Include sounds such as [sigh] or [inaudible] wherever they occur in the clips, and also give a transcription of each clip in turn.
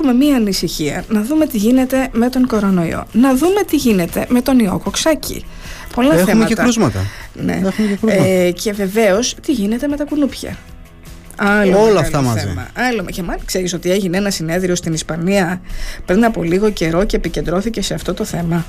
έχουμε μία ανησυχία να δούμε τι γίνεται με τον κορονοϊό, να δούμε τι γίνεται με τον ιό κοξάκι. Πολλά Έχουμε θέματα. και κρούσματα. Ναι. Έχουμε και κρούσματα. Ε, και βεβαίως τι γίνεται με τα κουνούπια. Άλλο Όλα μεγάλο αυτά μαζί. θέμα. Άλλο, και μάλλον ξέρεις ότι έγινε ένα συνέδριο στην Ισπανία πριν από λίγο καιρό και επικεντρώθηκε σε αυτό το θέμα.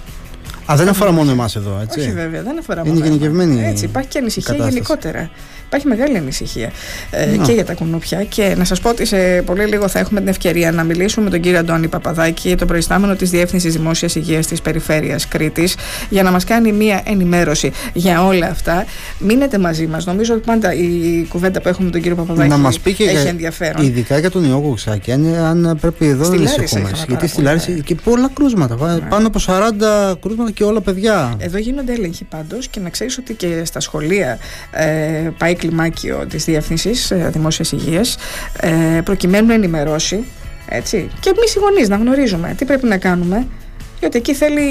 Α, δεν αφορά μόνο εμάς εδώ, έτσι. Όχι βέβαια, δεν αφορά Είναι μόνο. εμάς. γενικευμένη Έτσι, υπάρχει και η ανησυχία κατάσταση. γενικότερα. Υπάρχει μεγάλη ανησυχία ε, Να. και για τα κουνούπια. Και να σας πω ότι σε πολύ λίγο θα έχουμε την ευκαιρία να μιλήσουμε με τον κύριο Αντώνη Παπαδάκη, τον προϊστάμενο της Διεύθυνσης Δημόσιας Υγείας της Περιφέρειας Κρήτης, για να μας κάνει μία ενημέρωση για όλα αυτά. Μείνετε μαζί μας. Νομίζω ότι πάντα η κουβέντα που έχουμε με τον κύριο Παπαδάκη να μας πει και έχει για, ενδιαφέρον. ειδικά για τον ιό Κοξάκη, αν, αν πρέπει εδώ Στη να Λάρισα ανησυχούμε. είχαμε Γιατί πάρα στη πολλά. Λάρισα και πολλά κρούσματα. πα- Πάνω από 40 κρούσματα και όλα παιδιά. Εδώ γίνονται έλεγχοι πάντως και να ξέρεις ότι και στα σχολεία ε, πάει κλιμάκιο της Διεύθυνσης ε, Δημόσιας Υγείας ε, προκειμένου να ενημερώσει. Έτσι. Και εμείς οι γονείς να γνωρίζουμε τι πρέπει να κάνουμε. Γιατί εκεί θέλει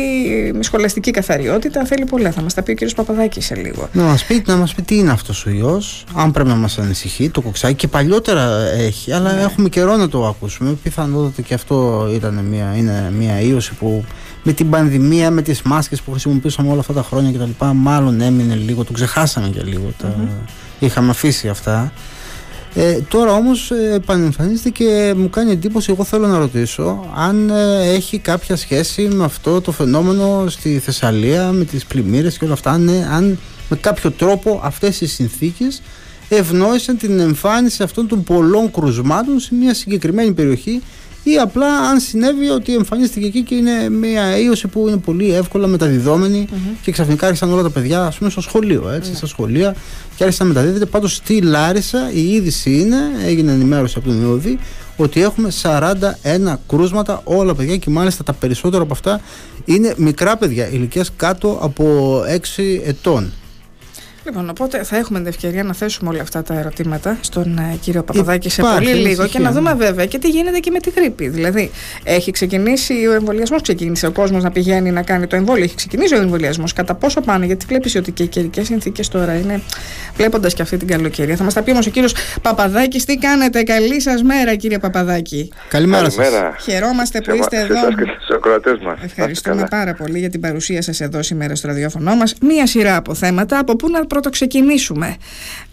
ε, σχολαστική καθαριότητα, θέλει πολλά. Θα μας τα πει ο κ. Παπαδάκης σε λίγο. Να μας, πει, να μας πει τι είναι αυτός ο ιός, αν πρέπει να μας ανησυχεί, το κοξάκι και παλιότερα έχει, αλλά Ναι. έχουμε καιρό να το ακούσουμε. Πιθανότατα και αυτό ήταν μια, είναι μια ίωση που με την πανδημία, με τις μάσκες που χρησιμοποιούσαμε όλα αυτά τα χρόνια κτλ. Μάλλον έμεινε λίγο, το ξεχάσαμε και λίγο. Τα, είχαμε αφήσει αυτά. Ε, τώρα όμως ε, επανεμφανίζεται και μου κάνει εντύπωση, εγώ θέλω να ρωτήσω αν ε, έχει κάποια σχέση με αυτό το φαινόμενο στη Θεσσαλία, με τις πλημμύρες και όλα αυτά, αν, ε, αν με κάποιο τρόπο αυτές οι συνθήκες ευνόησαν την εμφάνιση αυτών των πολλών κρουσμάτων σε μια συγκεκριμένη περιοχή ή απλά αν συνέβη ότι εμφανίστηκε εκεί και είναι μια ίωση που είναι πολύ εύκολα μεταδιδόμενη και ξαφνικά άρχισαν όλα τα παιδιά ας πούμε στο σχολείο έτσι, στα σχολεία και άρχισαν να μεταδίδεται. Πάντως στη Λάρισα η είδηση είναι, έγινε ενημέρωση από τον ΕΟΔΗ ότι έχουμε 41 κρούσματα όλα παιδιά και μάλιστα τα περισσότερα από αυτά είναι μικρά παιδιά ηλικίας κάτω από 6 ετών Λοιπόν, οπότε θα έχουμε την ευκαιρία να θέσουμε όλα αυτά τα ερωτήματα στον ε, κύριο Παπαδάκη σε Υπάρχει πολύ λίγο και ανησυχία, να δούμε ναι. βέβαια και τι γίνεται και με τη γρήπη. Δηλαδή, έχει ξεκινήσει ο εμβολιασμός, ξεκίνησε ο κόσμος να πηγαίνει να κάνει το εμβόλιο, έχει ξεκινήσει ο εμβολιασμός. Κατά πόσο πάνε, γιατί βλέπεις ότι και οι καιρικέ συνθήκες τώρα είναι, βλέποντας και αυτή την καλοκαιρία. Θα μας τα πει όμως ο κύριος Παπαδάκης, τι κάνετε. Καλή σας μέρα, κύριε Παπαδάκη. Καλημέρα σας Καλημέρα. Χαιρόμαστε που Σε είστε εμά- σε εδώ. εσάς και στους ακροατές μας. Ευχαριστούμε Να είστε πάρα πολύ για την παρουσία σας εδώ σήμερα στο ραδιόφωνο μας. Μία σειρά από θέματα, από πού να πρώτο ξεκινήσουμε.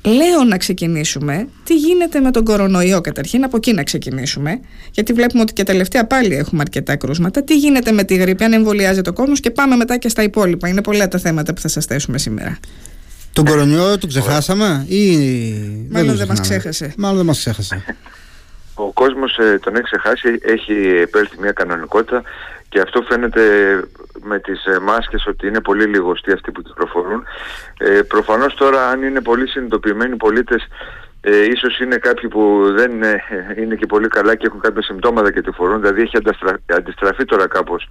Λέω να ξεκινήσουμε τι γίνεται με τον κορονοϊό καταρχήν, από εκεί να ξεκινήσουμε. Γιατί βλέπουμε ότι και τελευταία πάλι έχουμε αρκετά κρούσματα. Τι γίνεται με τη γρήπη, αν εμβολιάζεται ο κόσμος και πάμε μετά και στα υπόλοιπα. Είναι πολλά τα θέματα που θα σας θέσουμε σήμερα. Τον κορονοϊό τον ξεχάσαμε ή Μάλλον τον δεν μας ξεχνάμε; ξέχασε. Μάλλον δεν μας ξέχασε Ο κόσμος ε, τον έχει ξεχάσει, έχει επέλθει μια κανονικότητα και αυτό φαίνεται με τις ε, μάσκες ότι είναι πολύ λιγοστοί αυτοί που κυκλοφορούν. Ε, προφανώς τώρα αν είναι πολύ συνειδητοποιημένοι πολίτες ε, ίσως είναι κάποιοι που δεν ε, είναι και πολύ καλά και έχουν κάποια συμπτώματα και τη φορούν, δηλαδή έχει ανταστρα... αντιστραφεί τώρα κάπως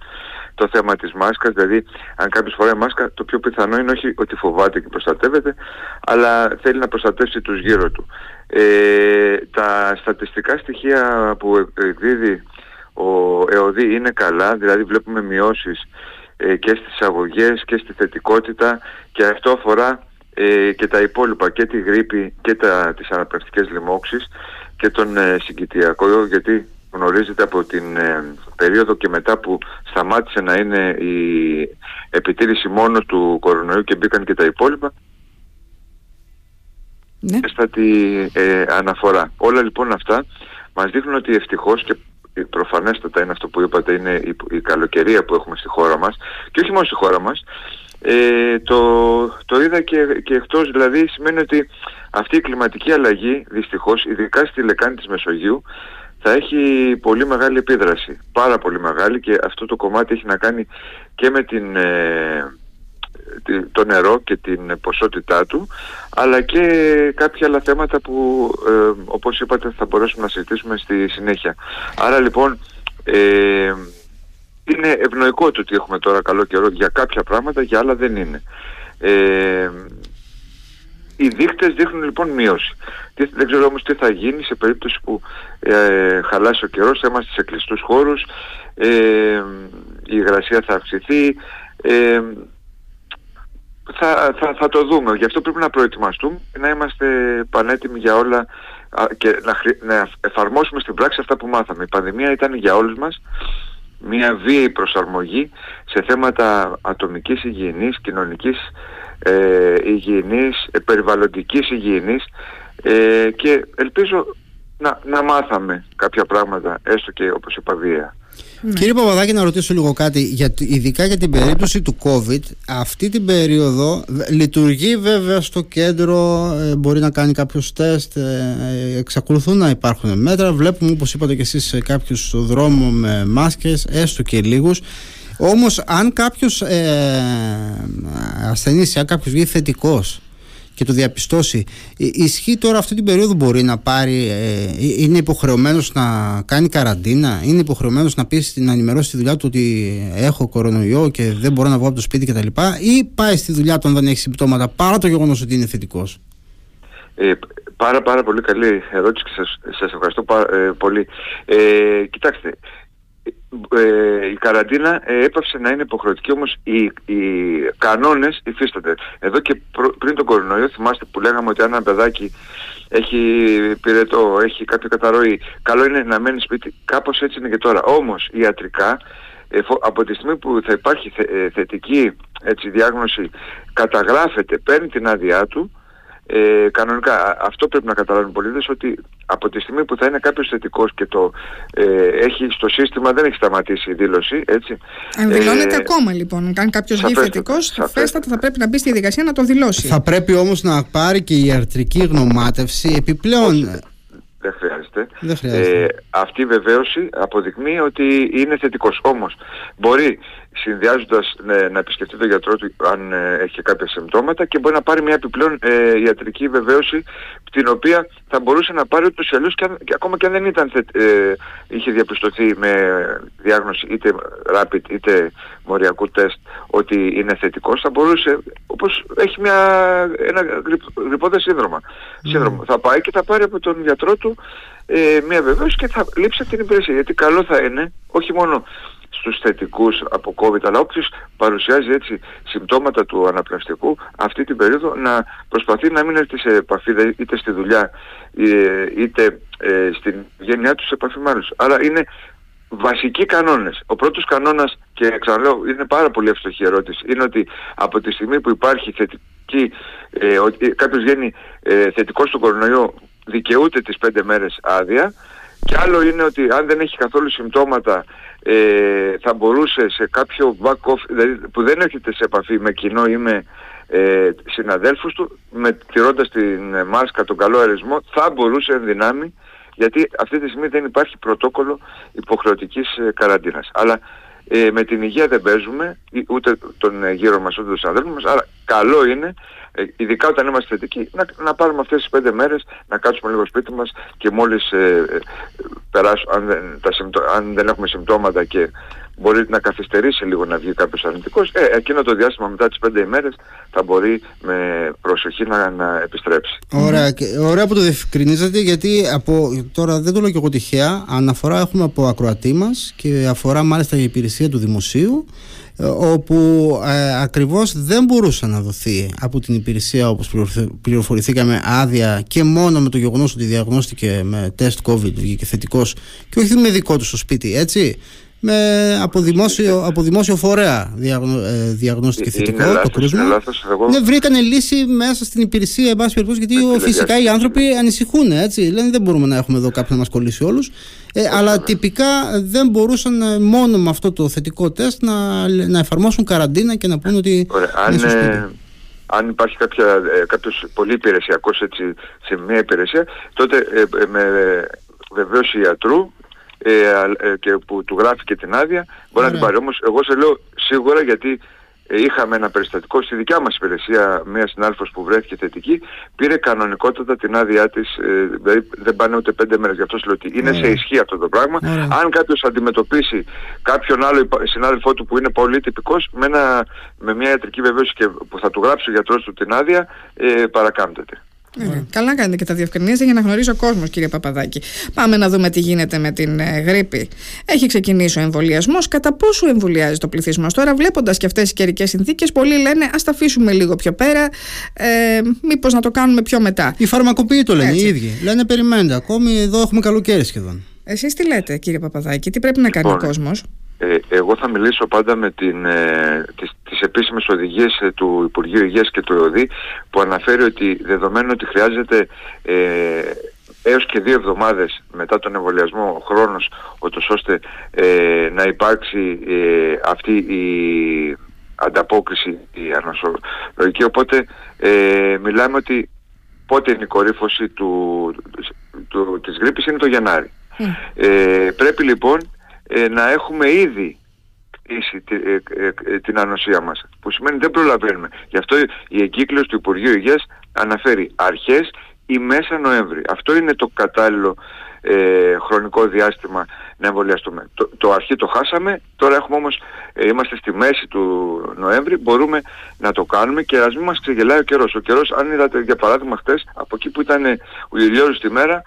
το θέμα της μάσκας, δηλαδή αν κάποιος φοράει μάσκα το πιο πιθανό είναι όχι ότι φοβάται και προστατεύεται, αλλά θέλει να προστατεύσει τους γύρω του. Ε, τα στατιστικά στοιχεία που εκ- εκδίδει ο ΕΟΔΗ είναι καλά, δηλαδή βλέπουμε μειώσεις ε, και στις αγωγές και στη θετικότητα και αυτό αφορά ε, και τα υπόλοιπα και τη γρήπη και τα, τις αναπνευστικές λοιμώξεις και τον ε, συγκητιακό γιατί γνωρίζετε από την ε, περίοδο και μετά που σταμάτησε να είναι η επιτήρηση μόνο του κορονοϊού και μπήκαν και τα υπόλοιπα Ναι. έστατη ε, αναφορά. Όλα λοιπόν αυτά μας δείχνουν ότι ευτυχώς και προφανέστατα είναι αυτό που είπατε είναι η, η καλοκαιρία που έχουμε στη χώρα μας και όχι μόνο στη χώρα μας. Ε, το, το είδα και, και εκτός δηλαδή σημαίνει ότι αυτή η κλιματική αλλαγή δυστυχώς ειδικά στη λεκάνη της Μεσογείου θα έχει πολύ μεγάλη επίδραση πάρα πολύ μεγάλη και αυτό το κομμάτι έχει να κάνει και με την ε, τη- το νερό και την ποσότητά του αλλά και κάποια άλλα θέματα που ε, όπως είπατε θα μπορέσουμε να συζητήσουμε στη συνέχεια. Άρα λοιπόν ε, είναι ευνοϊκό το ότι έχουμε τώρα καλό καιρό για κάποια πράγματα, για άλλα δεν είναι. Ε, οι δείκτες δείχνουν λοιπόν μείωση. Τι- Δεν ξέρω όμως τι θα γίνει σε περίπτωση που ε, χαλάσει ο καιρός, θα είμαστε σε κλειστούς χώρους, ε, η υγρασία θα αυξηθεί, ε, θα, θα, θα το δούμε. Γι' αυτό πρέπει να προετοιμαστούμε και να είμαστε πανέτοιμοι για όλα και να, να εφαρμόσουμε στην πράξη αυτά που μάθαμε. Η πανδημία ήταν για όλους μας μια βίαιη προσαρμογή σε θέματα ατομικής υγιεινής, κοινωνικής ε, υγιεινής, ε, περιβαλλοντικής υγιεινής ε, και ελπίζω να, να μάθαμε κάποια πράγματα, έστω και όπως είπα βία. Ναι. Κύριε Παπαδάκη, να ρωτήσω λίγο κάτι, για, ειδικά για την περίπτωση του COVID. Αυτή την περίοδο λειτουργεί βέβαια στο κέντρο, ε, μπορεί να κάνει κάποιος τεστ, ε, εξακολουθούν να υπάρχουν μέτρα. Βλέπουμε, όπως είπατε και εσείς, σε κάποιους στο δρόμο με μάσκες, έστω και λίγους. Όμως, αν κάποιος ε, ασθενής, αν κάποιος βγει θετικός και το διαπιστώσει. Ισχύει τώρα αυτή την περίοδο μπορεί να πάρει, ε, είναι υποχρεωμένος να κάνει καραντίνα, είναι υποχρεωμένος να πεις να ενημερώσει τη δουλειά του ότι έχω κορονοϊό και δεν μπορώ να βγω από το σπίτι κτλ. Ή πάει στη δουλειά του αν δεν έχεις συμπτώματα παρά το γεγονός ότι είναι θετικός. Ε, πάρα πάρα πολύ καλή ερώτηση και σας, σας ευχαριστώ ε, πολύ. Ε, κοιτάξτε, ε, η καραντίνα ε, έπαυσε να είναι υποχρεωτική όμως οι, οι κανόνες υφίστανται. Εδώ και πριν τον κορονοϊό θυμάστε που λέγαμε ότι αν ένα παιδάκι έχει πυρετό, έχει κάποια καταρροή, καλό είναι να μένει σπίτι. Κάπως έτσι είναι και τώρα. Όμως ιατρικά από τη στιγμή που θα υπάρχει θε, θετική έτσι, διάγνωση καταγράφεται, παίρνει την άδειά του ε, κανονικά αυτό πρέπει να καταλάβουν οι πολίτες ότι από τη στιγμή που θα είναι κάποιος θετικός και το ε, έχει στο σύστημα δεν έχει σταματήσει η δήλωση έτσι. Αν δηλώνεται ε, ακόμα λοιπόν, αν κάποιος βγει θετικός σαφέστατα θα πρέπει να μπει στη διαδικασία να το δηλώσει. Θα πρέπει όμως να πάρει και η ιατρική γνωμάτευση επιπλέον. Δεν χρειάζεται. Δεν χρειάζεται. Ε, αυτή η βεβαίωση αποδεικνύει ότι είναι θετικός. Όμως μπορεί συνδυάζοντας ναι, να επισκεφτεί τον γιατρό του αν ε, έχει κάποια συμπτώματα και μπορεί να πάρει μια επιπλέον ε, ιατρική βεβαίωση την οποία θα μπορούσε να πάρει ούτως ή αλλιώς και, και ακόμα και αν δεν ήταν, ε, είχε διαπιστωθεί με διάγνωση είτε rapid είτε μοριακού τεστ ότι είναι θετικός θα μπορούσε όπως έχει μια, ένα γρυπόδε σύνδρομο. Mm. σύνδρομο. Θα πάει και θα πάρει από τον γιατρό του ε, μια βεβαίωση και θα λείψει την υπηρεσία γιατί καλό θα είναι όχι μόνο στους θετικούς από COVID αλλά όποιος παρουσιάζει έτσι συμπτώματα του αναπνευστικού αυτή την περίοδο να προσπαθεί να μην έρθει σε επαφή είτε στη δουλειά ε, είτε ε, στην γενιά τους σε επαφή με άλλους. Άρα είναι βασικοί κανόνες. Ο πρώτος κανόνας και ξαναλέω είναι πάρα πολύ εύστοχη ερώτηση είναι ότι από τη στιγμή που υπάρχει θετική ε, ότι κάποιος βγαίνει ε, θετικός στο κορονοϊό δικαιούται τις πέντε μέρες άδεια και άλλο είναι ότι αν δεν έχει καθόλου συμπτώματα ε, θα μπορούσε σε κάποιο back off, δηλαδή που δεν έρχεται σε επαφή με κοινό ή με ε, συναδέλφους του, με, τηρώντας την μάσκα, τον καλό αρισμό, θα μπορούσε εν δυνάμει, γιατί αυτή τη στιγμή δεν υπάρχει πρωτόκολλο υποχρεωτικής ε, καραντίνας. Αλλά ε, με την υγεία δεν παίζουμε, ούτε τον γύρο μας, ούτε τον συναδέλφους μας, άρα καλό είναι ε, ειδικά όταν είμαστε θετικοί, να, να πάρουμε αυτές τις πέντε μέρες, να κάτσουμε λίγο σπίτι μας και μόλις ε, ε περάσουμε, αν δεν, αν δεν έχουμε συμπτώματα και μπορεί να καθυστερήσει λίγο να βγει κάποιος αρνητικός, ε, εκείνο το διάστημα μετά τις πέντε ημέρες θα μπορεί με προσοχή να, να επιστρέψει. Ωραία, ωραία που το διευκρινίζετε γιατί από, τώρα δεν το λέω και εγώ τυχαία, αναφορά έχουμε από ακροατή μας και αφορά μάλιστα η υπηρεσία του δημοσίου ε, όπου ε, ακριβώς δεν μπορούσε να δοθεί από την υπηρεσία όπως πληροφορηθήκαμε άδεια και μόνο με το γεγονός ότι διαγνώστηκε με τεστ COVID βγήκε θετικός και όχι με δικό του στο σπίτι έτσι με, από, δημόσιο, από δημόσιο φορέα διαγνω, ε, διαγνώστηκε θετικό το κρούσμα. Ναι, βρήκανε λύση μέσα στην υπηρεσία, εν πάση περιπτώσει, γιατί φυσικά οι άνθρωποι ανησυχούν. Έτσι. Λένε δεν μπορούμε να έχουμε εδώ κάποιον να μας κολλήσει όλους. Ε, αλλά τυπικά δεν μπορούσαν ε, μόνο με αυτό το θετικό τεστ να, να εφαρμόσουν καραντίνα και να πούνε ότι. Ωραία. Αν, ε, αν υπάρχει κάποια, ε, κάποιος πολύ υπηρεσιακός έτσι, σε μια υπηρεσία, τότε ε, με βεβαίωση ιατρού ε, ε, και που του γράφει και την άδεια μπορεί να την πάρει. Όμως εγώ σε λέω σίγουρα γιατί ε, είχαμε ένα περιστατικό στη δικιά μας υπηρεσία, μια συνάλφος που βρέθηκε θετική, πήρε κανονικότατα την άδειά της, ε, δηλαδή δεν πάνε ούτε πέντε μέρες, γι' αυτό σου λέω ότι είναι σε ισχύ αυτό το πράγμα. Αν κάποιος αντιμετωπίσει κάποιον άλλο συνάδελφό του που είναι πολύ τυπικός, με, ένα, με μια ιατρική βεβαίωση και που θα του γράψει ο γιατρός του την άδεια, ε, παρακάμπτεται. Ναι. Καλά κάνετε και τα διευκρινίζετε για να γνωρίζει ο κόσμος, κύριε Παπαδάκη. Πάμε να δούμε τι γίνεται με την ε, γρήπη. Έχει ξεκινήσει ο εμβολιασμός. Κατά πόσο εμβολιάζει το πληθυσμό; Τώρα, βλέποντας και αυτές τις καιρικές συνθήκες, πολλοί λένε ας τα αφήσουμε λίγο πιο πέρα, ε, μήπως να το κάνουμε πιο μετά. Οι φαρμακοποιοί το λένε Έτσι. οι ίδιοι. Λένε περιμένετε, ακόμη εδώ έχουμε καλοκαίρι σχεδόν. Εσείς τι λέτε, κύριε Παπαδάκη, τι πρέπει να κάνει λοιπόν, ο κόσμος; Ε, εγώ θα μιλήσω πάντα με την, ε, τις, τις επίσημες οδηγίες ε, του Υπουργείου Υγείας και του ΕΟΔΗ που αναφέρει ότι δεδομένου ότι χρειάζεται ε, έως και δύο εβδομάδες μετά τον εμβολιασμό χρόνος ώστε ε, να υπάρξει ε, αυτή η ανταπόκριση η ανασολογική οπότε μιλάμε ότι πότε είναι η κορύφωση του, του, της γρήπης είναι το Γενάρη. πρέπει λοιπόν ε, να έχουμε ήδη κτίσει ε, ε, την ανοσία μας που σημαίνει δεν προλαβαίνουμε. Γι' αυτό η εγκύκλωση του Υπουργείου Υγείας αναφέρει αρχές ή μέσα Νοέμβρη. Αυτό είναι το κατάλληλο χρονικό διάστημα να εμβολιαστούμε. Το, το αρχή το χάσαμε τώρα έχουμε όμως είμαστε στη μέση του Νοέμβρη μπορούμε να το κάνουμε και ας μην μας ξεγελάει ο καιρός. Ο καιρός αν είδατε για παράδειγμα χτες από εκεί που ήταν ο ηλιόλους τη μέρα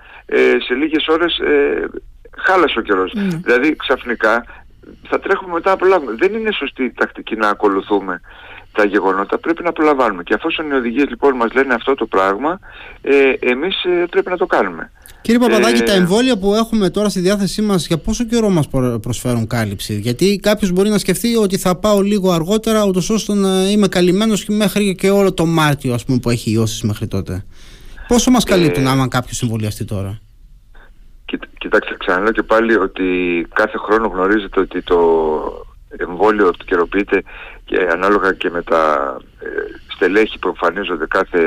σε λίγες ώρες χάλασε ο καιρός. Mm. Δηλαδή ξαφνικά θα τρέχουμε μετά να προλάβουμε. Δεν είναι σωστή η τακτική να ακολουθούμε τα γεγονότα, πρέπει να προλαμβάνουμε. Και αφόσον οι οδηγίες λοιπόν μας λένε αυτό το πράγμα, ε, εμείς ε, πρέπει να το κάνουμε. Κύριε Παπαδάκη, ε... τα εμβόλια που έχουμε τώρα στη διάθεσή μας, για πόσο καιρό μας προσφέρουν κάλυψη; Γιατί κάποιος μπορεί να σκεφτεί ότι θα πάω λίγο αργότερα, ούτως ώστε να είμαι καλυμμένος και μέχρι και όλο το Μάρτιο ας πούμε, που έχει ιώσεις μέχρι τότε. Πόσο μας καλύπτουν ε... άμα κάποιος εμβολιαστεί τώρα; Κοιτάξτε, ξαναλέω και πάλι ότι κάθε χρόνο γνωρίζετε ότι το εμβόλιο επικαιροποιείται και ανάλογα και με τα ε, στελέχη που εμφανίζονται κάθε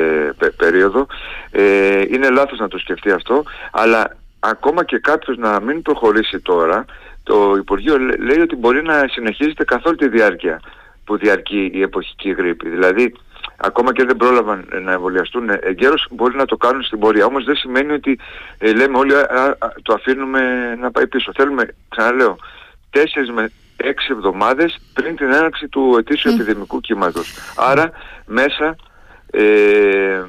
περίοδο. Ε, είναι λάθος να το σκεφτεί αυτό, αλλά ακόμα και κάποιος να μην προχωρήσει τώρα, το Υπουργείο λέει ότι μπορεί να συνεχίζεται καθ' όλη τη διάρκεια που διαρκεί η εποχική γρήπη. Δηλαδή, ακόμα και δεν πρόλαβαν να εμβολιαστούν εγκαίρως μπορεί να το κάνουν στην πορεία. Όμως δεν σημαίνει ότι ε, λέμε όλοι το αφήνουμε να πάει πίσω. Θέλουμε, ξαναλέω, τέσσερις με έξι εβδομάδες πριν την έναρξη του ετήσιου mm. επιδημικού κύματος. Άρα μέσα ε,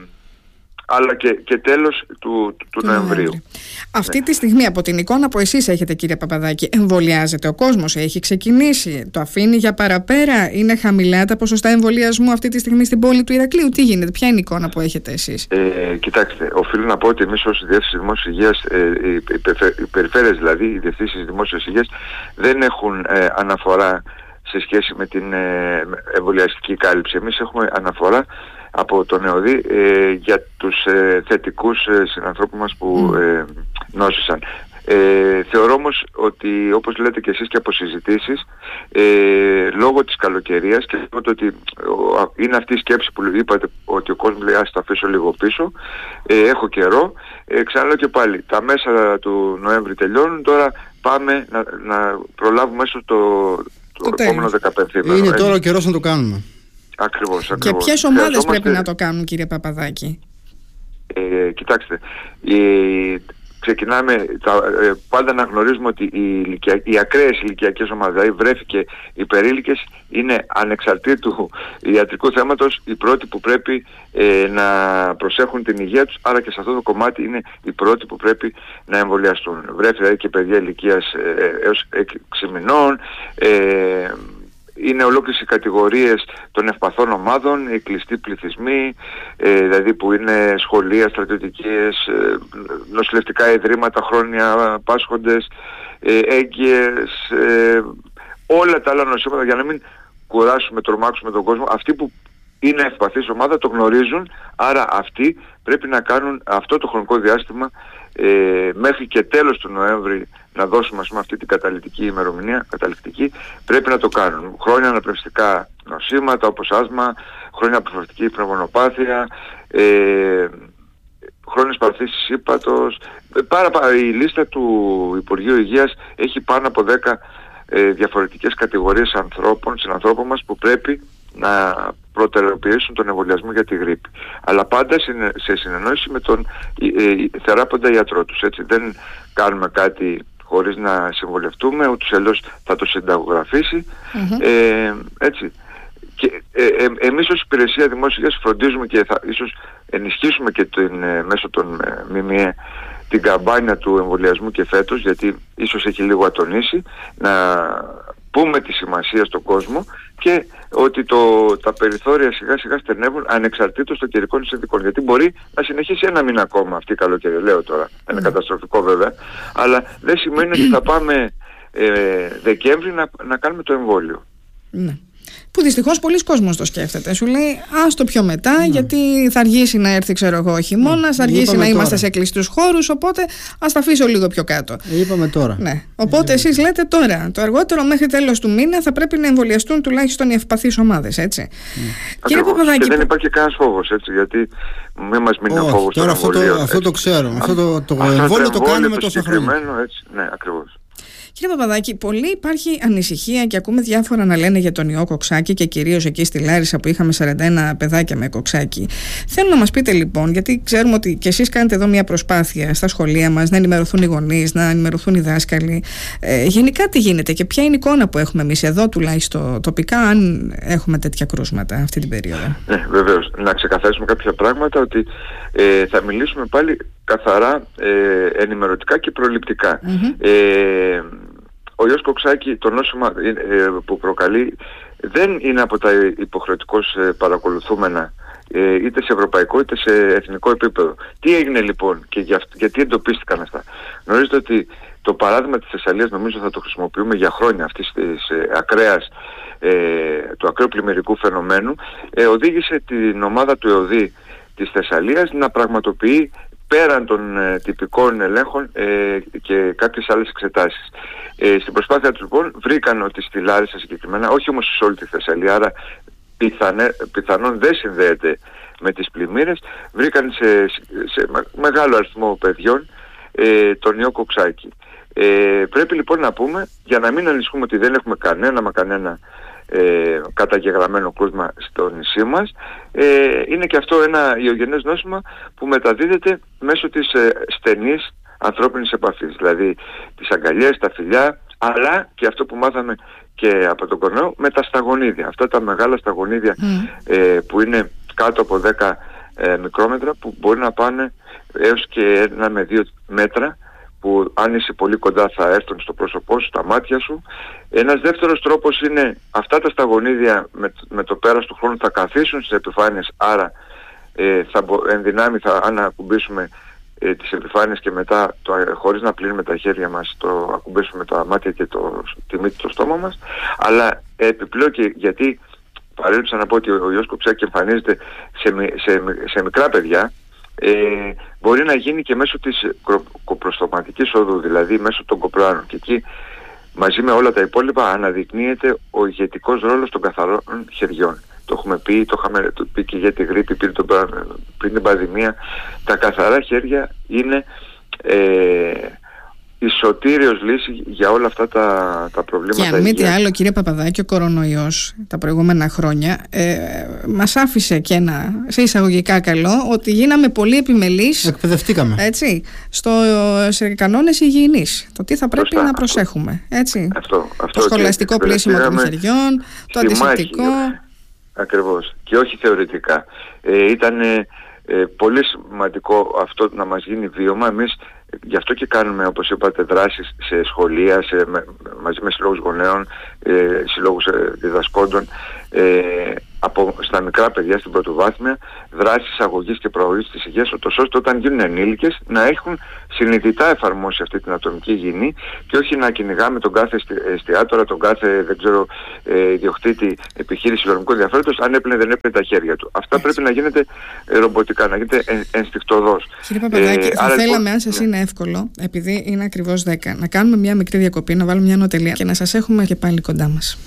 αλλά και, και τέλος του, του, του Νοεμβρίου. Αυτή ναι. τη στιγμή από την εικόνα που εσείς έχετε κύριε Παπαδάκη εμβολιάζεται ο κόσμος, έχει ξεκινήσει, το αφήνει για παραπέρα, είναι χαμηλά τα ποσοστά εμβολιασμού αυτή τη στιγμή στην πόλη του Ηρακλείου, τι γίνεται, ποια είναι η εικόνα που έχετε εσείς; Ε, κοιτάξτε, οφείλω να πω ότι εμείς ως Διεύθυνσης Δημόσιας Υγείας, ε, οι, οι περιφέρειες δηλαδή, οι Διευθύνσεις Δημόσιας Υγείας δεν έχουν ε, αναφορά σε σχέση με την ε, εμβολιαστική κάλυψη. Εμείς έχουμε αναφορά από τον ΕΟΔΗ ε, για τους ε, θετικούς ε, συνανθρώπους μας που ε, νόσησαν. Ε, θεωρώ όμως ότι όπως λέτε και εσείς και από συζητήσεις ε, λόγω της καλοκαιρίας και λόγω ότι είναι αυτή η σκέψη που είπατε ότι ο κόσμος λέει ας το αφήσω λίγο πίσω ε, έχω καιρό. Ε, ξαναλέω και πάλι τα μέσα του Νοέμβρη τελειώνουν. Τώρα πάμε να, να προλάβουμε έσως το, το, το επόμενο 15 Είναι τώρα ο καιρός να το κάνουμε Ακριβώς, ακριβώς. Και ποιες ομάδες πρέπει να το κάνουν κύριε Παπαδάκη; Ε, κοιτάξτε, η, ξεκινάμε τα, ε, πάντα να γνωρίζουμε ότι οι, ηλικια, οι ακραίες ηλικιακές ομάδες, δηλαδή βρέφη και οι περίλικες είναι ανεξαρτήτου ιατρικού θέματος οι πρώτοι που πρέπει ε, να προσέχουν την υγεία τους, άρα και σε αυτό το κομμάτι είναι οι πρώτοι που πρέπει να εμβολιαστούν. Βρέφη δηλαδή και παιδιά ηλικίας ε, έως 6 μηνών, ε, είναι ολόκληρες οι κατηγορίες των ευπαθών ομάδων, οι κλειστοί πληθυσμοί, ε, δηλαδή που είναι σχολεία, στρατιωτικές, ε, νοσηλευτικά ιδρύματα, χρόνια πάσχοντες, ε, έγκυες, ε, όλα τα άλλα νοσήματα για να μην κουράσουμε, τρομάξουμε τον κόσμο. Αυτοί που είναι ευπαθής ομάδα το γνωρίζουν, άρα αυτοί πρέπει να κάνουν αυτό το χρονικό διάστημα ε, μέχρι και τέλος του Νοέμβρη να δώσουμε πούμε, αυτή την καταληκτική ημερομηνία, καταληκτική, πρέπει να το κάνουν. Χρόνια αναπνευστικά νοσήματα όπως άσμα, χρόνια προφορτική πνευμονοπάθεια, ε, χρόνες παραθήσεις ύπατος. Ε, πάρα, πάρα, η λίστα του Υπουργείου Υγείας έχει πάνω από 10 ε, διαφορετικές κατηγορίες ανθρώπων, συνανθρώπων μας που πρέπει να προτεραιοποιήσουν τον εμβολιασμό για τη γρήπη. Αλλά πάντα σε συνεννόηση με τον ε, ε, θεράποντα ιατρό τους. Έτσι δεν κάνουμε κάτι χωρίς να συμβολευτούμε, ούτως ή θα το συνταγογραφήσει. Ε, έτσι. Και ε, ε, εμείς ως υπηρεσία δημόσιας φροντίζουμε και θα ίσως ενισχύσουμε και την, ε, μέσω των ε, ΜΜΕ την καμπάνια του εμβολιασμού και φέτος γιατί ίσως έχει λίγο ατονίσει να πούμε τη σημασία στον κόσμο και ότι το, τα περιθώρια σιγά σιγά στενεύουν ανεξαρτήτως των καιρικών συνθήκων. Γιατί μπορεί να συνεχίσει ένα μήνα ακόμα αυτή η καλοκαίρι, λέω τώρα. Είναι mm. καταστροφικό βέβαια. Αλλά δεν σημαίνει ότι θα πάμε ε, Δεκέμβρη να, να κάνουμε το εμβόλιο. Ναι. Που δυστυχώς πολλοί κόσμος το σκέφτεται. Σου λέει, ας το πιο μετά, ναι. γιατί θα αργήσει να έρθει, ξέρω εγώ, ο χειμώνας, ναι. θα αργήσει να είμαστε σε κλειστούς χώρους. Οπότε ας τα αφήσω λίγο πιο κάτω. Είπαμε τώρα. Ναι. Οπότε εσείς λέτε τώρα, το αργότερο μέχρι τέλος του μήνα θα πρέπει να εμβολιαστούν τουλάχιστον οι ευπαθείς ομάδες, έτσι. Mm. Κύριε Παπαδάκη. Και δεν υπάρχει κανένας φόβος, έτσι, γιατί μην μας μείνει ο φόβος. Τώρα αυτό το, αυτό το ξέρω. Αυτό το, το εμβόλιο το κάνουμε τόσα χρόνια. Ναι, ακριβώς. Κύριε Παπαδάκη, πολύ υπάρχει ανησυχία και ακούμε διάφορα να λένε για τον ιό κοξάκι και κυρίως εκεί στη Λάρισα που είχαμε 41 παιδάκια με κοξάκι. Θέλω να μας πείτε λοιπόν, γιατί ξέρουμε ότι και εσείς κάνετε εδώ μια προσπάθεια στα σχολεία μας να ενημερωθούν οι γονείς, να ενημερωθούν οι δάσκαλοι. Ε, γενικά τι γίνεται και ποια είναι η εικόνα που έχουμε εμείς εδώ τουλάχιστον τοπικά, αν έχουμε τέτοια κρούσματα αυτή την περίοδο; Ναι, βεβαίως. Να ξεκαθαρίσουμε κάποια πράγματα ότι ε, θα μιλήσουμε πάλι καθαρά ε, ενημερωτικά και προληπτικά. Ε, ο ιός κοξάκι, το νόσημα ε, ε, που προκαλεί δεν είναι από τα υποχρεωτικώς ε, παρακολουθούμενα είτε σε ευρωπαϊκό είτε σε εθνικό επίπεδο. Τι έγινε λοιπόν και για, γιατί εντοπίστηκαν αυτά. Γνωρίζετε ότι το παράδειγμα της Θεσσαλίας νομίζω θα το χρησιμοποιούμε για χρόνια αυτής της ακραίας, του ακραίου πλημμυρικού φαινομένου οδήγησε την ομάδα του ΕΟΔΗ της Θεσσαλίας να πραγματοποιεί πέραν των ε, τυπικών ελέγχων ε, και κάποιες άλλες εξετάσεις. Ε, στην προσπάθεια τους λοιπόν βρήκαν ότι στη Λάρισα συγκεκριμένα, όχι όμως σε όλη τη Θεσσαλία, άρα πιθανέ, πιθανόν δεν συνδέεται με τις πλημμύρες, βρήκαν σε, σε μεγάλο αριθμό παιδιών ε, τον ιό κοξάκι. Ε, πρέπει λοιπόν να πούμε, για να μην ανησυχούμε ότι δεν έχουμε κανένα μα κανένα ε, καταγεγραμμένο κρούσμα στο νησί μας. Ε, είναι και αυτό ένα ιογενές νόσημα που μεταδίδεται μέσω της ε, στενής ανθρώπινης επαφής δηλαδή τις αγκαλιές, τα φιλιά αλλά και αυτό που μάθαμε και από τον κορνό με τα σταγονίδια. Αυτά τα μεγάλα σταγονίδια ε, που είναι κάτω από 10 ε, μικρόμετρα που μπορεί να πάνε έως και ένα με δύο μέτρα που αν είσαι πολύ κοντά θα έρθουν στο πρόσωπό σου, στα μάτια σου. Ένας δεύτερος τρόπος είναι αυτά τα σταγονίδια με, με το πέρας του χρόνου θα καθίσουν στις επιφάνειες, άρα ε, θα, εν δυνάμει θα αν ακουμπήσουμε ε, τις επιφάνειες και μετά το, ε, χωρίς να πλύνουμε τα χέρια μας το ακουμπήσουμε τα μάτια και το, τη μύτη το στόμα μας αλλά επιπλέον και γιατί παρέλειψα να πω ότι ο ιός Κοψάκη εμφανίζεται σε, σε, σε μικρά παιδιά ε, μπορεί να γίνει και μέσω της κοπροστοματικής οδού, δηλαδή μέσω των κοπράνων. Και εκεί μαζί με όλα τα υπόλοιπα αναδεικνύεται ο ηγετικός ρόλος των καθαρών χεριών. Το έχουμε πει, το είχαμε πει και για τη γρήπη πριν, πριν την πανδημία. Τα καθαρά χέρια είναι ε, η σωτήριος λύση για όλα αυτά τα, τα προβλήματα. Και αν μη τι άλλο κύριε Παπαδάκη, ο κορονοϊός τα προηγούμενα χρόνια ε, μας άφησε και ένα σε εισαγωγικά καλό ότι γίναμε πολύ επιμελείς Εκπαιδευτήκαμε. Έτσι, στο, σε κανόνες υγιεινής. Το τι θα πρέπει να προσέχουμε. Έτσι. Αυτό, αυτό το σχολαστικό πλήσιμο των χεριών, το αντισηπτικό. Ακριβώς. Και όχι θεωρητικά. Ε, ήταν ε, πολύ σημαντικό αυτό να μας γίνει βίωμα. Εμείς Γι' αυτό και κάνουμε, όπως είπατε, δράσεις σε σχολεία, σε, μαζί με συλλόγους γονέων, ε, συλλόγους ε, διδασκόντων, ε, από, στα μικρά παιδιά στην πρωτοβάθμια, δράσεις αγωγής και προαγωγής της υγείας, ώστε όταν γίνουν ενήλικες να έχουν συνειδητά εφαρμόσει αυτή την ατομική υγιεινή και όχι να κυνηγάμε τον κάθε εστιατόρα, τον κάθε, δεν ξέρω, ε, ιδιοκτήτη επιχείρηση οικονομικού ενδιαφέροντος, αν έπαιρνε δεν έπαιρνε τα χέρια του. Αυτά πρέπει να γίνεται ε, ρομποτικά, να γίνεται εν, ενστικτοδός. Κύριε Παπαδάκη, ε, θα θέλαμε, λοιπόν, αν σας ναι. είναι εύκολο, επειδή είναι ακριβώς 10, να κάνουμε μια μικρή διακοπή, να βάλουμε μια νοτελεία και να σας έχουμε και πάλι κοντά μας.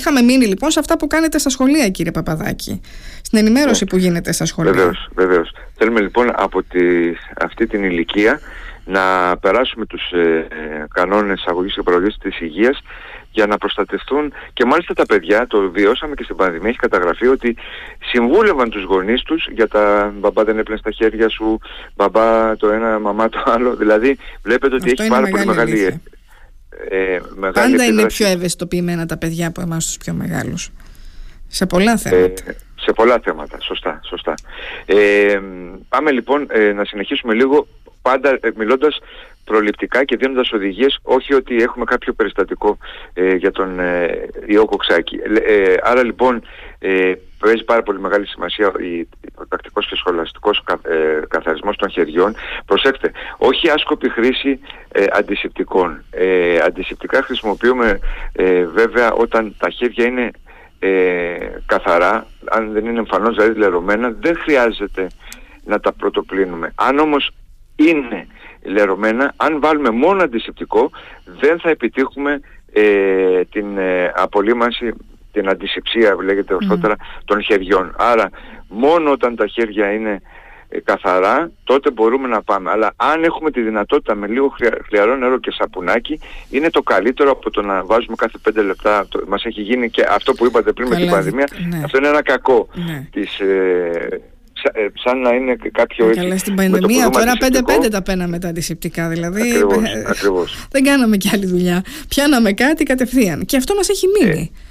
Είχαμε μείνει λοιπόν σε αυτά που κάνετε στα σχολεία, κύριε Παπαδάκη. Στην ενημέρωση που γίνεται στα σχολεία. Βεβαίως, βεβαίως. Θέλουμε λοιπόν από τη, αυτή την ηλικία να περάσουμε τους ε, κανόνες αγωγής και προλογής της υγείας για να προστατευτούν και μάλιστα τα παιδιά, το βιώσαμε και στην πανδημία, έχει καταγραφεί ότι συμβούλευαν τους γονείς τους για τα μπαμπά δεν έπαιρνε στα χέρια σου, μπαμπά το ένα, μαμά το άλλο. Δηλαδή βλέπετε ότι έχει πάρα πολύ μεγάλη ε, Πάντα είναι πιο ευαισθητοποιημένα τα παιδιά από εμάς τους πιο μεγάλους. Σε πολλά θέματα. Ε, σε πολλά θέματα, σωστά, σωστά. Ε, πάμε λοιπόν ε, να συνεχίσουμε λίγο πάντα ε, μιλώντας προληπτικά και δίνοντας οδηγίες όχι ότι έχουμε κάποιο περιστατικό ε, για τον ε, ιό κοξάκι. Ε, άρα λοιπόν ε, παίζει πάρα πολύ μεγάλη σημασία ο τακτικός και σχολαστικός κα, ε, καθαρισμός των χεριών. Προσέξτε, όχι άσκοπη χρήση ε, αντισηπτικών. Ε, αντισηπτικά χρησιμοποιούμε ε, βέβαια όταν τα χέρια είναι ε, καθαρά, αν δεν είναι εμφανώς δηλαδή λερωμένα, δεν χρειάζεται να τα πρωτοπλύνουμε. Αν όμως είναι λερωμένα, αν βάλουμε μόνο αντισηπτικό, δεν θα επιτύχουμε ε, την ε, απολύμανση, την αντισηψία λέγεται ορθότερα, των χεριών. Άρα μόνο όταν τα χέρια είναι ε, καθαρά, τότε μπορούμε να πάμε. Αλλά αν έχουμε τη δυνατότητα με λίγο χλιαρό νερό και σαπουνάκι, είναι το καλύτερο από το να βάζουμε κάθε πέντε λεπτά. Το, μας έχει γίνει και αυτό που είπατε πριν με την πανδημία. Ναι. Αυτό είναι ένα κακό ναι. της, ε, ε, σαν να είναι κάποιο έτσι. Καλά, στην πανδημία τώρα 5-5 τα πέναμε τα αντισηπτικά. Δηλαδή ακριβώς, ε, ακριβώς. δεν κάναμε κι άλλη δουλειά. Πιάναμε κάτι κατευθείαν. Και αυτό μας έχει μείνει. Ε,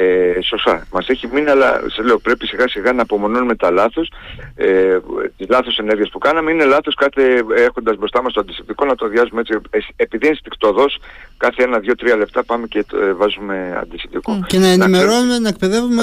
ε, σωστά. Μας έχει μείνει, αλλά σε λέω πρέπει σιγά σιγά να απομονώνουμε τα λάθος, ε, τις λάθος ενέργειες που κάναμε. Είναι λάθος κάθε έχοντας μπροστά μας το αντισηπτικό να το διάζουμε έτσι. Ε, επειδή είναι στικτοδός, κάθε ένα, δύο, τρία λεπτά πάμε και ε, βάζουμε αντισηπτικό. Και να ενημερώνουμε, να, εκπαιδεύουμε,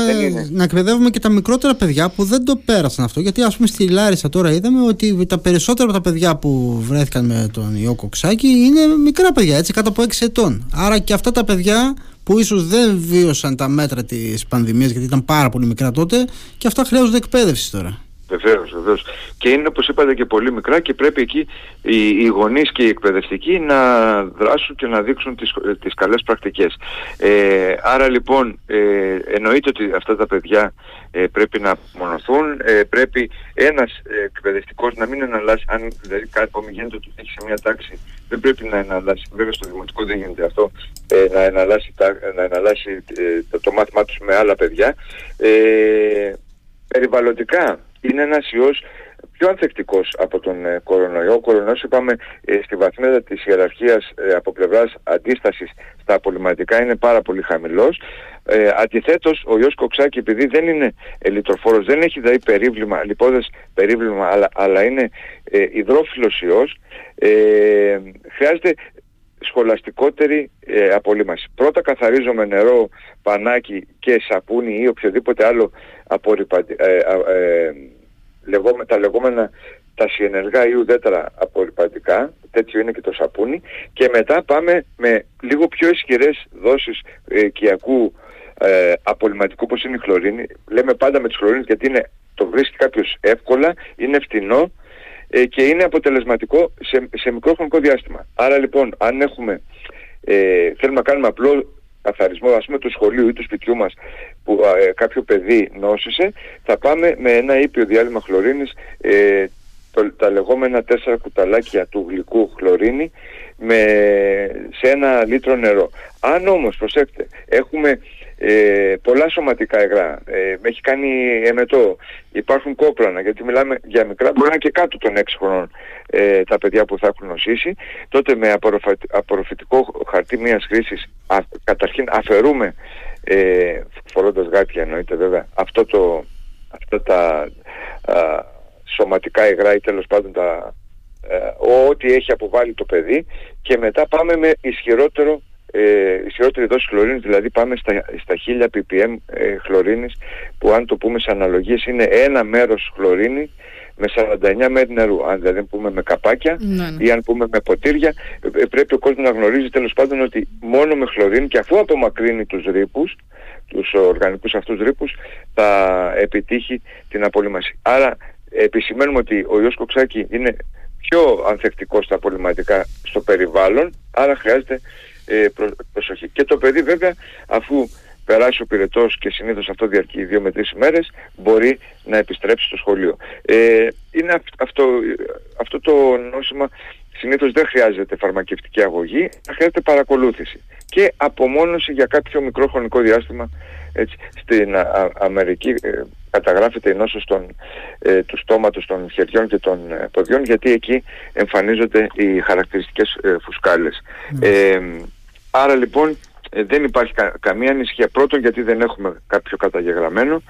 να εκπαιδεύουμε και τα μικρότερα παιδιά που δεν το πέρασαν αυτό. Γιατί ας πούμε στη Λάρισα τώρα είδαμε ότι τα περισσότερα από τα παιδιά που βρέθηκαν με τον ιό Κοξάκη είναι μικρά παιδιά, έτσι κάτω από 6 ετών. Άρα και αυτά τα παιδιά που ίσως δεν βίωσαν τα μέτρα της πανδημίας γιατί ήταν πάρα πολύ μικρά τότε και αυτά χρειάζονται εκπαίδευση τώρα. Βεβαίως, βεβαίως. Και είναι όπως είπατε και πολύ μικρά και πρέπει εκεί οι, οι γονείς και οι εκπαιδευτικοί να δράσουν και να δείξουν τις τις καλές πρακτικές. Ε, άρα λοιπόν ε, εννοείται ότι αυτά τα παιδιά ε, πρέπει να απομονωθούν. Ε, πρέπει ένας εκπαιδευτικός να μην εναλλάσσει, αν δηλαδή κάτι γίνεται ότι έχει σε μια τάξη, δεν πρέπει να εναλλάσσει. Βέβαια στο δημοτικό δεν γίνεται αυτό, ε, να εναλλάσσει, να εναλλάσσει το, το μάθημά τους με άλλα παιδιά. Ε, περιβαλλοντικά είναι ένας ιός πιο ανθεκτικός από τον ε, κορονοϊό. Ο κορονοϊός είπαμε ε, στη βαθμίδα της ιεραρχίας ε, από πλευράς αντίστασης στα απολυματικά είναι πάρα πολύ χαμηλός. Ε, αντιθέτως ο ιός κοξάκι επειδή δεν είναι ελιτροφόρος, δεν έχει δηλαδή περίβλημα, λιπόδες περίβλημα αλλά, αλλά είναι ε, υδρόφιλος ιός, ε, χρειάζεται σχολαστικότερη ε, απολύμαση. Πρώτα καθαρίζω με νερό, πανάκι και σαπούνι ή οποιοδήποτε άλλο απορριπαντι... ε, ε, τα λεγόμενα τα σιενεργά ή ουδέτερα απορριπαντικά, τέτοιο είναι και το σαπούνι, και μετά πάμε με λίγο πιο ισχυρές δόσεις ε, κιακού ε, απολυματικού όπως είναι η χλωρίνη. Λέμε πάντα με τις χλωρίνες γιατί είναι, το βρίσκει κάποιος εύκολα, είναι φτηνό ε, και είναι αποτελεσματικό σε, σε μικρό χρονικό διάστημα. Άρα λοιπόν αν έχουμε, ε, θέλουμε να κάνουμε απλό καθαρισμό ας πούμε του σχολείου ή του σπιτιού μας που ε, κάποιο παιδί νόσησε θα πάμε με ένα ήπιο διάλειμμα χλωρίνης ε, το, τα λεγόμενα τέσσερα κουταλάκια του γλυκού χλωρίνη με, σε ένα λίτρο νερό. Αν όμως, προσέξτε, έχουμε ε, πολλά σωματικά υγρά, ε, έχει κάνει εμετό, υπάρχουν κόπλανα, γιατί μιλάμε για μικρά, μπορεί να είναι και κάτω των 6 χρόνων ε, τα παιδιά που θα έχουν νοσήσει, τότε με απορροφητικό χαρτί μιας χρήσης καταρχήν αφαιρούμε, ε, φορώντας γάτια εννοείται βέβαια, αυτό το, αυτά τα α, σωματικά υγρά ή τέλος πάντων τα, ε, ό,τι έχει αποβάλει το παιδί και μετά πάμε με ισχυρότερο ε, ισχυρότερη δόση χλωρίνης, δηλαδή πάμε στα, στα 1000 ppm ε, χλωρίνης που αν το πούμε σε αναλογίες είναι ένα μέρος χλωρίνη με 49 μέρη νερού. Αν δηλαδή πούμε με καπάκια ναι, ναι. ή αν πούμε με ποτήρια, ε, πρέπει ο κόσμος να γνωρίζει τέλος πάντων ότι μόνο με χλωρίνη και αφού απομακρύνει τους ρήπους, τους οργανικούς αυτούς ρήπους, θα επιτύχει την απολύμαση. Άρα επισημαίνουμε ότι ο ιός κοξάκι είναι πιο ανθεκτικός στα απολυματικά στο περιβάλλον, άρα χρειάζεται ε, προσοχή. Και το παιδί βέβαια αφού περάσει ο πυρετός και συνήθως αυτό διαρκεί δύο με τρεις ημέρες μπορεί να επιστρέψει στο σχολείο. Ε, είναι αυτό, αυτό το νόσημα συνήθως δεν χρειάζεται φαρμακευτική αγωγή, χρειάζεται παρακολούθηση και απομόνωση για κάποιο μικρό χρονικό διάστημα. Έτσι, στην Αμερική ε, καταγράφεται η νόσος των, ε, του στόματος των χεριών και των ε, ποδιών γιατί εκεί εμφανίζονται οι χαρακτηριστικές φουσκάλες. Άρα λοιπόν ε, δεν υπάρχει καμία ανησυχία. Πρώτον γιατί δεν έχουμε κάποιο καταγεγραμμένο,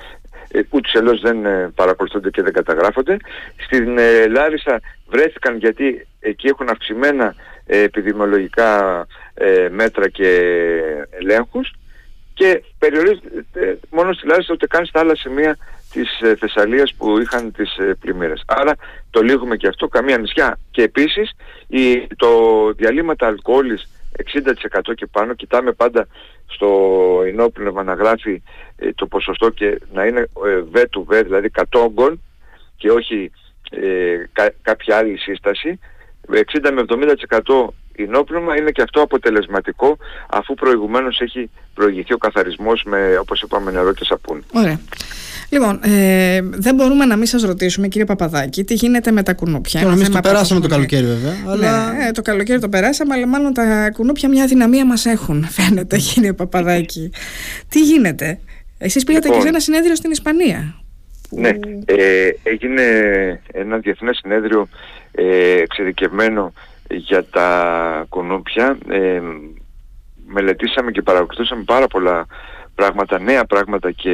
ε, ούτως ελώς δεν ε, παρακολουθούνται και δεν καταγράφονται. Στην ε, Λάρισα βρέθηκαν γιατί εκεί έχουν αυξημένα ε, επιδημιολογικά μέτρα και ελέγχους και περιορίζεται μόνο στη Λάρισα ούτε καν στα άλλα σημεία της Θεσσαλίας που είχαν τις πλημμύρες. Άρα το λύγουμε και αυτό, καμία νησιά. Και επίσης η, το διαλύματα αλκοόλης 60% και πάνω, κοιτάμε πάντα στο ενόπνευμα να γράφει ε, το ποσοστό και να είναι ε, β του β, δηλαδή κατόγκων και όχι ε, κάποια άλλη σύσταση. 60 με 70% ενόπνευμα είναι και αυτό αποτελεσματικό αφού προηγουμένως έχει προηγηθεί ο καθαρισμός με όπως είπαμε νερό και σαπούνι. Ωραία. Λοιπόν, ε, δεν μπορούμε να μην σας ρωτήσουμε, κύριε Παπαδάκη, τι γίνεται με τα κουνούπια. Και εμείς το περάσαμε το καλοκαίρι, βέβαια. Ναι, αλλά... Ναι, το καλοκαίρι το περάσαμε, αλλά μάλλον τα κουνούπια μια δυναμία μας έχουν, [laughs] φαίνεται, κύριε Παπαδάκη. τι γίνεται; Εσείς πήγατε λοιπόν, και σε ένα συνέδριο στην Ισπανία. Ναι, ε, έγινε ένα διεθνές συνέδριο ε, εξειδικευμένο για τα κουνούπια. Ε, μελετήσαμε και παρακολουθούσαμε πάρα πολλά πράγματα, νέα πράγματα και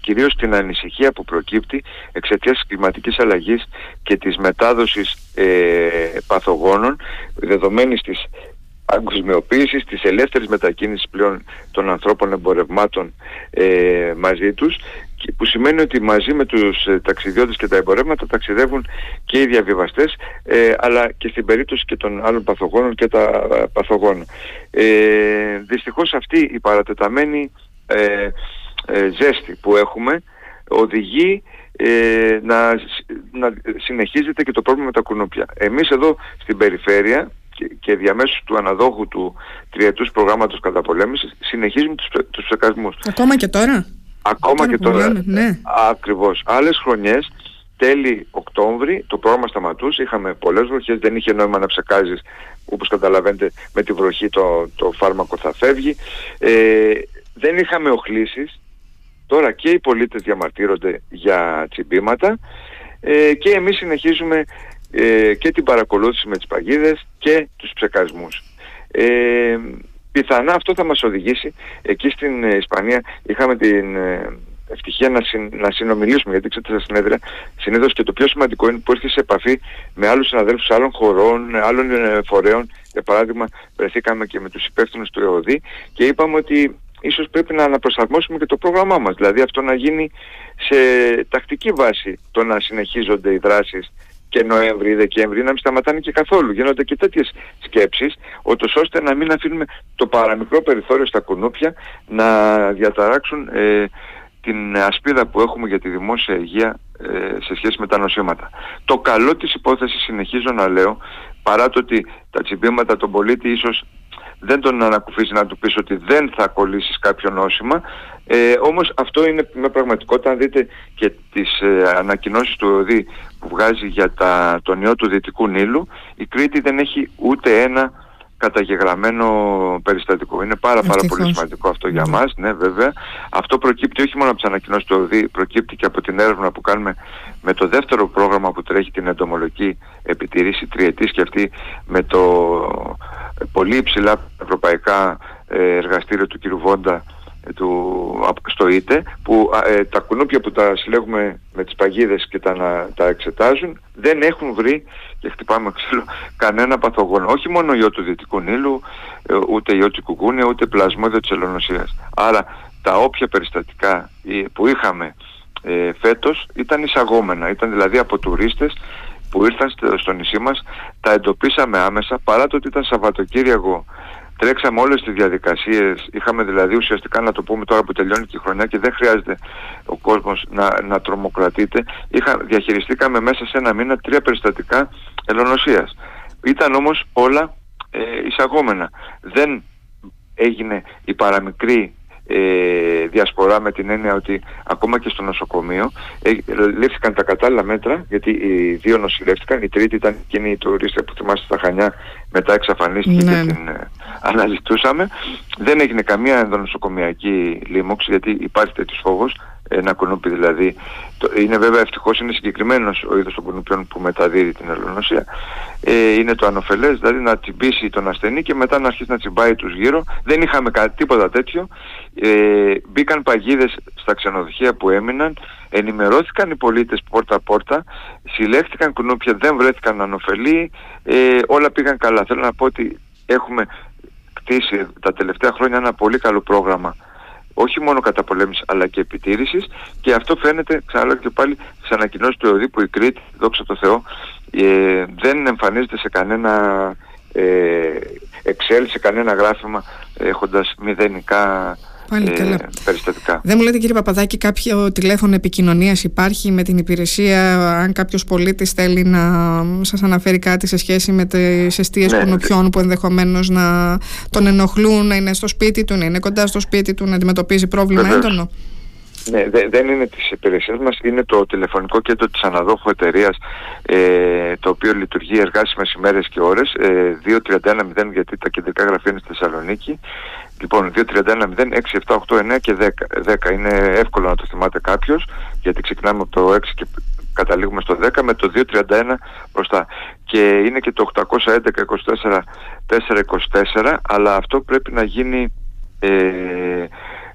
κυρίως την ανησυχία που προκύπτει εξαιτίας της κλιματικής αλλαγής και της μετάδοσης ε, παθογόνων δεδομένης της αγκοσμιοποίησης, της ελεύθερης μετακίνησης πλέον των ανθρώπων εμπορευμάτων ε, μαζί τους που σημαίνει ότι μαζί με τους ε, ταξιδιώτες και τα εμπορεύματα ταξιδεύουν και οι διαβιβαστές ε, αλλά και στην περίπτωση και των άλλων παθογόνων και τα ε, παθογόνα. Ε, δυστυχώς αυτή η παρατεταμένη ε, ε, ζέστη που έχουμε οδηγεί ε, να, να συνεχίζεται και το πρόβλημα με τα κουνούπια. Εμείς εδώ στην περιφέρεια και, και διαμέσου του αναδόχου του τριετούς προγράμματος καταπολέμησης συνεχίζουμε τους, τους ψεκασμούς. Ακόμα και τώρα; Ακόμα και τώρα. Ναι. Ακριβώς. Άλλες χρονιές τέλη Οκτώβρη το πρόγραμμα σταματούσε, είχαμε πολλές βροχές, δεν είχε νόημα να ψεκάζεις όπως καταλαβαίνετε με τη βροχή το, το φάρμακο θα φεύγει. Ε, δεν είχαμε οχλήσεις, τώρα και οι πολίτες διαμαρτύρονται για τσιμπήματα ε, και εμείς συνεχίζουμε ε, και την παρακολούθηση με τις παγίδες και τους ψεκασμούς. Ε, πιθανά αυτό θα μας οδηγήσει, εκεί στην Ισπανία είχαμε την ε, ευτυχία να, να συνομιλήσουμε, γιατί ξέρετε στα συνέδρια συνήθως και το πιο σημαντικό είναι που έρθεις σε επαφή με άλλους συναδέλφους άλλων χωρών, άλλων ε, φορέων. Για παράδειγμα, βρεθήκαμε και με τους υπεύθυνους του ΕΟΔΗ και είπαμε ότι ίσως πρέπει να αναπροσαρμόσουμε και το πρόγραμμά μας. Δηλαδή αυτό να γίνει σε τακτική βάση το να συνεχίζονται οι δράσεις και Νοέμβρη ή Δεκέμβρη να μην σταματάνε και καθόλου. Γίνονται και τέτοιες σκέψεις, ώστε να μην αφήνουμε το παραμικρό περιθώριο στα κουνούπια να διαταράξουν ε, την ασπίδα που έχουμε για τη δημόσια υγεία ε, σε σχέση με τα νοσήματα. Το καλό της υπόθεσης συνεχίζω να λέω, παρά το ότι τα τσιμπήματα των πολίτη ίσως δεν τον ανακουφίζει να του πεις ότι δεν θα κολλήσεις κάποιο νόσημα. Ε, όμως αυτό είναι με πραγματικότητα, αν δείτε και τις ε, ανακοινώσεις του ΕΟΔΗ που βγάζει για τα, τον ιό του Δυτικού Νείλου, η Κρήτη δεν έχει ούτε ένα καταγεγραμμένο περιστατικό. Είναι πάρα, πάρα πολύ σημαντικό αυτό για ναι. μας, ναι βέβαια. Αυτό προκύπτει όχι μόνο από τις ανακοινώσεις του ΟΔΗ, προκύπτει και από την έρευνα που κάνουμε με το δεύτερο πρόγραμμα που τρέχει την εντομολογική επιτηρήση τριετής και αυτή με το πολύ υψηλά ευρωπαϊκά ε, εργαστήριο του κ. Βόντα ε, του, στο ΙΤΕ που ε, τα κουνούπια που τα συλλέγουμε με τις παγίδες και τα, τα εξετάζουν δεν έχουν βρει και χτυπάμε ξύλο κανένα παθογόνο. Όχι μόνο ιό του Δυτικού Νείλου ούτε ιό του Κουκούνια ούτε πλασμόδιο της ελονοσίας άρα τα όποια περιστατικά που είχαμε ε, φέτος ήταν εισαγόμενα. Ήταν δηλαδή από τουρίστες που ήρθαν στο νησί μας τα εντοπίσαμε άμεσα παρά το ότι ήταν Σαββατοκύριακο τρέξαμε όλες τις διαδικασίες. Είχαμε δηλαδή ουσιαστικά να το πούμε τώρα που τελειώνει και η χρονιά και δεν χρειάζεται ο κόσμος να, να τρομοκρατείται Είχα, διαχειριστήκαμε μέσα σε ένα μήνα τρία περιστατικά ελονοσίας. Ήταν όμως όλα ε, εισαγόμενα. Δεν έγινε η παραμικρή ε, διασπορά με την έννοια ότι ακόμα και στο νοσοκομείο ε, λήφθηκαν τα κατάλληλα μέτρα γιατί οι δύο νοσηλεύτηκαν, η τρίτη ήταν εκείνη η τουρίστρια που θυμάστε στα Χανιά μετά εξαφανίστηκε ναι. και ναι. την ε, αναζητούσαμε δεν έγινε καμία ενδονοσοκομιακή λίμωξη γιατί υπάρχει τέτοιος φόβος ένα κουνούπι δηλαδή. Είναι βέβαια ευτυχώς είναι συγκεκριμένος ο είδος των κουνουπιών που μεταδίδει την ελονοσία. Ε, είναι το ανοφελές, δηλαδή να τσιμπήσει τον ασθενή και μετά να αρχίσει να τσιμπάει τους γύρω. Δεν είχαμε κα, τίποτα τέτοιο. Ε, μπήκαν παγίδες στα ξενοδοχεία που έμειναν, ενημερώθηκαν οι πολίτες πόρτα-πόρτα, συλλέχθηκαν κουνούπια, δεν βρέθηκαν ανοφελή, ε, όλα πήγαν καλά. Θέλω να πω ότι έχουμε κτίσει τα τελευταία χρόνια ένα πολύ καλό πρόγραμμα όχι μόνο καταπολέμησης αλλά και επιτήρησης. Και αυτό φαίνεται, ξαναλέω και πάλι, στις ανακοινώσεις του ΕΟΔΗ που η Κρήτη, δόξα τω Θεώ, ε, δεν εμφανίζεται σε κανένα ε, Excel, σε κανένα γράφημα έχοντας μηδενικά Πάλι ε, καλά. περιστατικά. Δεν μου λέτε κύριε Παπαδάκη κάποιο τηλέφωνο επικοινωνίας υπάρχει με την υπηρεσία αν κάποιος πολίτης θέλει να σας αναφέρει κάτι σε σχέση με τις αιστείες Ναι, κουνουπιών που ενδεχομένως να τον ενοχλούν, να είναι στο σπίτι του, να είναι κοντά στο σπίτι του, να αντιμετωπίζει πρόβλημα Βεβαίως. έντονο; Ναι, δε- δεν είναι της υπηρεσίας μας, είναι το τηλεφωνικό κέντρο της αναδόχου εταιρείας ε, το οποίο λειτουργεί εργάσιμες ημέρες και ώρες ε, 2310 γιατί τα κεντρικά γραφεία είναι στη Θεσσαλονίκη Λοιπόν, 2310 6, 7, 8, 9 και 10. 10. Είναι εύκολο να το θυμάται κάποιος γιατί ξεκινάμε από το 6 και καταλήγουμε στο 10 με το 231 μπροστά. Και είναι και το 811 24 424 αλλά αυτό πρέπει να γίνει ε,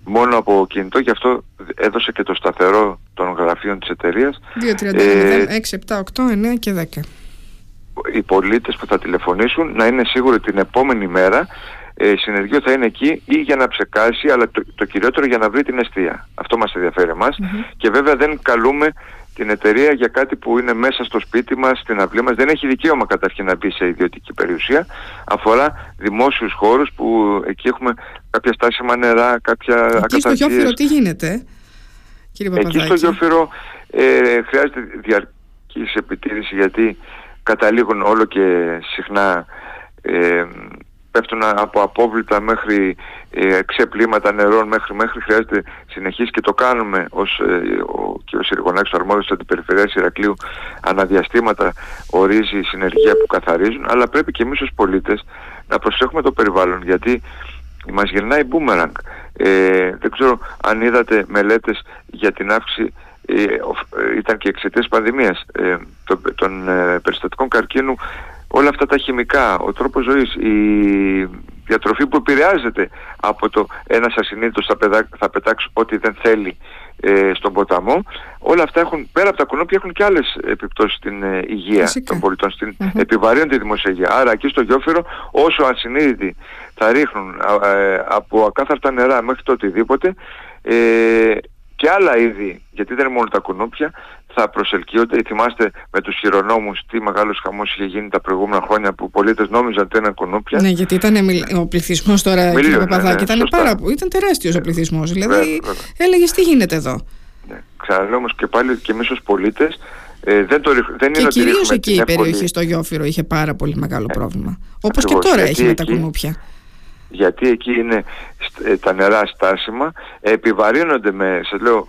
μόνο από κινητό γι' αυτό έδωσε και το σταθερό των γραφείων της εταιρείας 2, 30, Ε, 6, 7, 8, 9 και 10. οι πολίτες που θα τηλεφωνήσουν να είναι σίγουροι την επόμενη μέρα ε, συνεργείο θα είναι εκεί ή για να ψεκάσει αλλά το, το κυριότερο για να βρει την αιστεία. Αυτό μας ενδιαφέρει εμάς και βέβαια δεν καλούμε την εταιρεία για κάτι που είναι μέσα στο σπίτι μας, στην αυλή μας. Δεν έχει δικαίωμα καταρχήν να μπει σε ιδιωτική περιουσία. Αφορά δημόσιους χώρους που εκεί έχουμε κάποια στάσιμα νερά, κάποια Εκεί στο ακαταρσίες. Γιώφυρο τι γίνεται, κύριε Εκεί Παπαδάκη; στο Γιώφυρο ε, χρειάζεται διαρκής επιτήρηση γιατί καταλήγουν όλο και συχνά ε, πέφτουν από απόβλητα μέχρι ε, ξεπλήματα νερών μέχρι μέχρι χρειάζεται συνεχής και το κάνουμε ως ε, ο κ. Σιριγονάκης ο αρμόδιος της Αντιπεριφερειάς Ηρακλείου αναδιαστήματα ορίζει η συνεργεία που καθαρίζουν αλλά πρέπει και εμείς ως πολίτες να προσέχουμε το περιβάλλον γιατί μας γυρνάει boomerang. Ε, δεν ξέρω αν είδατε μελέτες για την αύξηση ε, οφ- ε, ήταν και εξαιτίας πανδημίας ε, των, των ε, περιστατικών καρκίνου όλα αυτά τα χημικά, ο τρόπος ζωής, η διατροφή που επηρεάζεται από το ένας ασυνείδητος θα, πεδά- θα πετάξει ό,τι δεν θέλει ε, στον ποταμό όλα αυτά έχουν, πέρα από τα κουνούπια έχουν και άλλες επιπτώσεις στην ε, υγεία Φυσικά. των πολιτών, στην Μμμ. επιβαρύνουν τη δημόσια υγεία. Άρα εκεί στο Γιώφυρο όσο ασυνείδητοι θα ρίχνουν α, ε, από ακάθαρτα νερά μέχρι το οτιδήποτε ε, και άλλα είδη, γιατί δεν είναι μόνο τα κουνούπια, θα προσελκύονται. Θυμάστε με τους χειρονόμους τι μεγάλος χαμός είχε γίνει τα προηγούμενα χρόνια που οι πολίτες νόμιζαν ότι ήταν κουνούπια. Ναι, γιατί ήταν μιλ- ο πληθυσμός τώρα, Μιλίων, κύριε ναι, Παπαδάκη, ναι, ήταν, σωστά. πάρα, ήταν τεράστιος ο πληθυσμός. Δηλαδή, βέβαια, βέβαια. έλεγες τι γίνεται εδώ; Ναι. Ξαναλέω όμως και πάλι και εμείς ως πολίτες ε, δεν, το, ρίχ- δεν Και είναι ότι κυρίως ρίχνουμε εκεί την η εύκολη- περιοχή στο Γιώφυρο είχε πάρα πολύ μεγάλο πρόβλημα. Όπως και ακριβώς, τώρα γιατί έχει με τα εκεί- κουνούπια. γιατί εκεί είναι στ- ε, τα νερά στάσιμα, επιβαρύνονται με, σας λέω,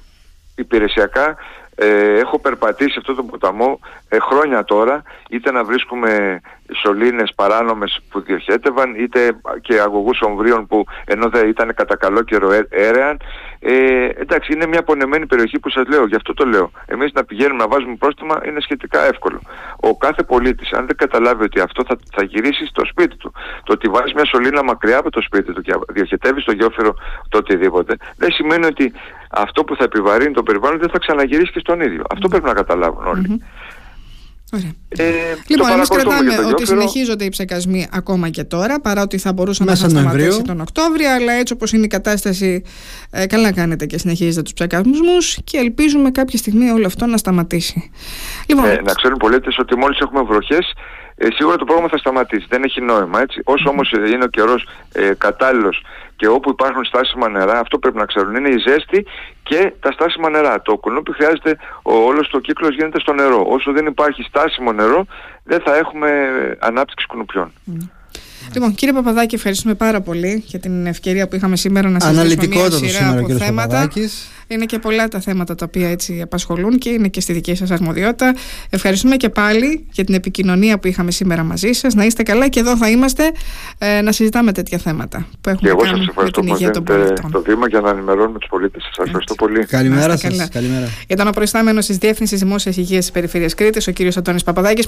υπηρεσιακά. Ε, έχω περπατήσει αυτό το ποταμό ε, χρόνια τώρα, είτε να βρίσκουμε σωλήνες παράνομες που διοχέτευαν, είτε και αγωγούς ομβρίων που ενώ δεν ήταν κατά καλό καιρό έ- έρεαν. Ε, εντάξει, είναι μια πονεμένη περιοχή που σας λέω, γι' αυτό το λέω. Εμείς να πηγαίνουμε να βάζουμε πρόστιμα είναι σχετικά εύκολο. Ο κάθε πολίτης, αν δεν καταλάβει ότι αυτό θα, θα γυρίσει στο σπίτι του, το ότι βάζεις μια σωλήνα μακριά από το σπίτι του και διοχετεύεις στο γεώφυρο το οτιδήποτε, δεν σημαίνει ότι αυτό που θα επιβαρύνει το περιβάλλον δεν θα ξαναγυρίσει και στον ίδιο. Αυτό πρέπει να καταλάβουν όλοι. Ωραία. Ε, Λοιπόν, το εμείς παρακολουθούμε κρατάμε και το ότι Γιώφυρο. συνεχίζονται οι ψεκασμοί ακόμα και τώρα, παρά ότι θα μπορούσαν Μέσα να είχαν Νοεμβρίου. σταματήσει τον Οκτώβριο, αλλά έτσι όπως είναι η κατάσταση, ε, καλά κάνετε και συνεχίζετε τους ψεκασμούς και ελπίζουμε κάποια στιγμή όλο αυτό να σταματήσει. Λοιπόν, Ε, να ξέρουν οι πολίτες ότι μόλις έχουμε βροχές ε, σίγουρα το πρόγραμμα θα σταματήσει. Δεν έχει νόημα έτσι. Όσο όμως ε, είναι ο καιρός ε, κατάλληλος και όπου υπάρχουν στάσιμα νερά, αυτό πρέπει να ξέρουν. Είναι η ζέστη και τα στάσιμα νερά. Το κουνούπι χρειάζεται, ο, όλος το κύκλος γίνεται στο νερό. Όσο δεν υπάρχει στάσιμο νερό, δεν θα έχουμε ε, ανάπτυξη κουνουπιών. Λοιπόν, κύριε Παπαδάκη, ευχαριστούμε πάρα πολύ για την ευκαιρία που είχαμε σήμερα να συζητήσουμε μια σειρά από θέματα. Είναι και πολλά τα θέματα τα οποία έτσι απασχολούν και είναι και στη δική σας αρμοδιότητα. Ευχαριστούμε και πάλι για την επικοινωνία που είχαμε σήμερα μαζί σας. Να είστε καλά και εδώ θα είμαστε ε, να συζητάμε τέτοια θέματα που έχουμε και εγώ σας ευχαριστώ που δίνετε το βήμα για να ενημερώνουμε τους πολίτες. Σας ευχαριστώ πολύ. Καλημέρα σας. Καλημέρα. Ήταν ο προϊστάμενος της Διεύθυνσης Δημόσιας Υγείας της Περιφέρειας Κρήτης, ο κύριος Αντώνης Παπαδάκης.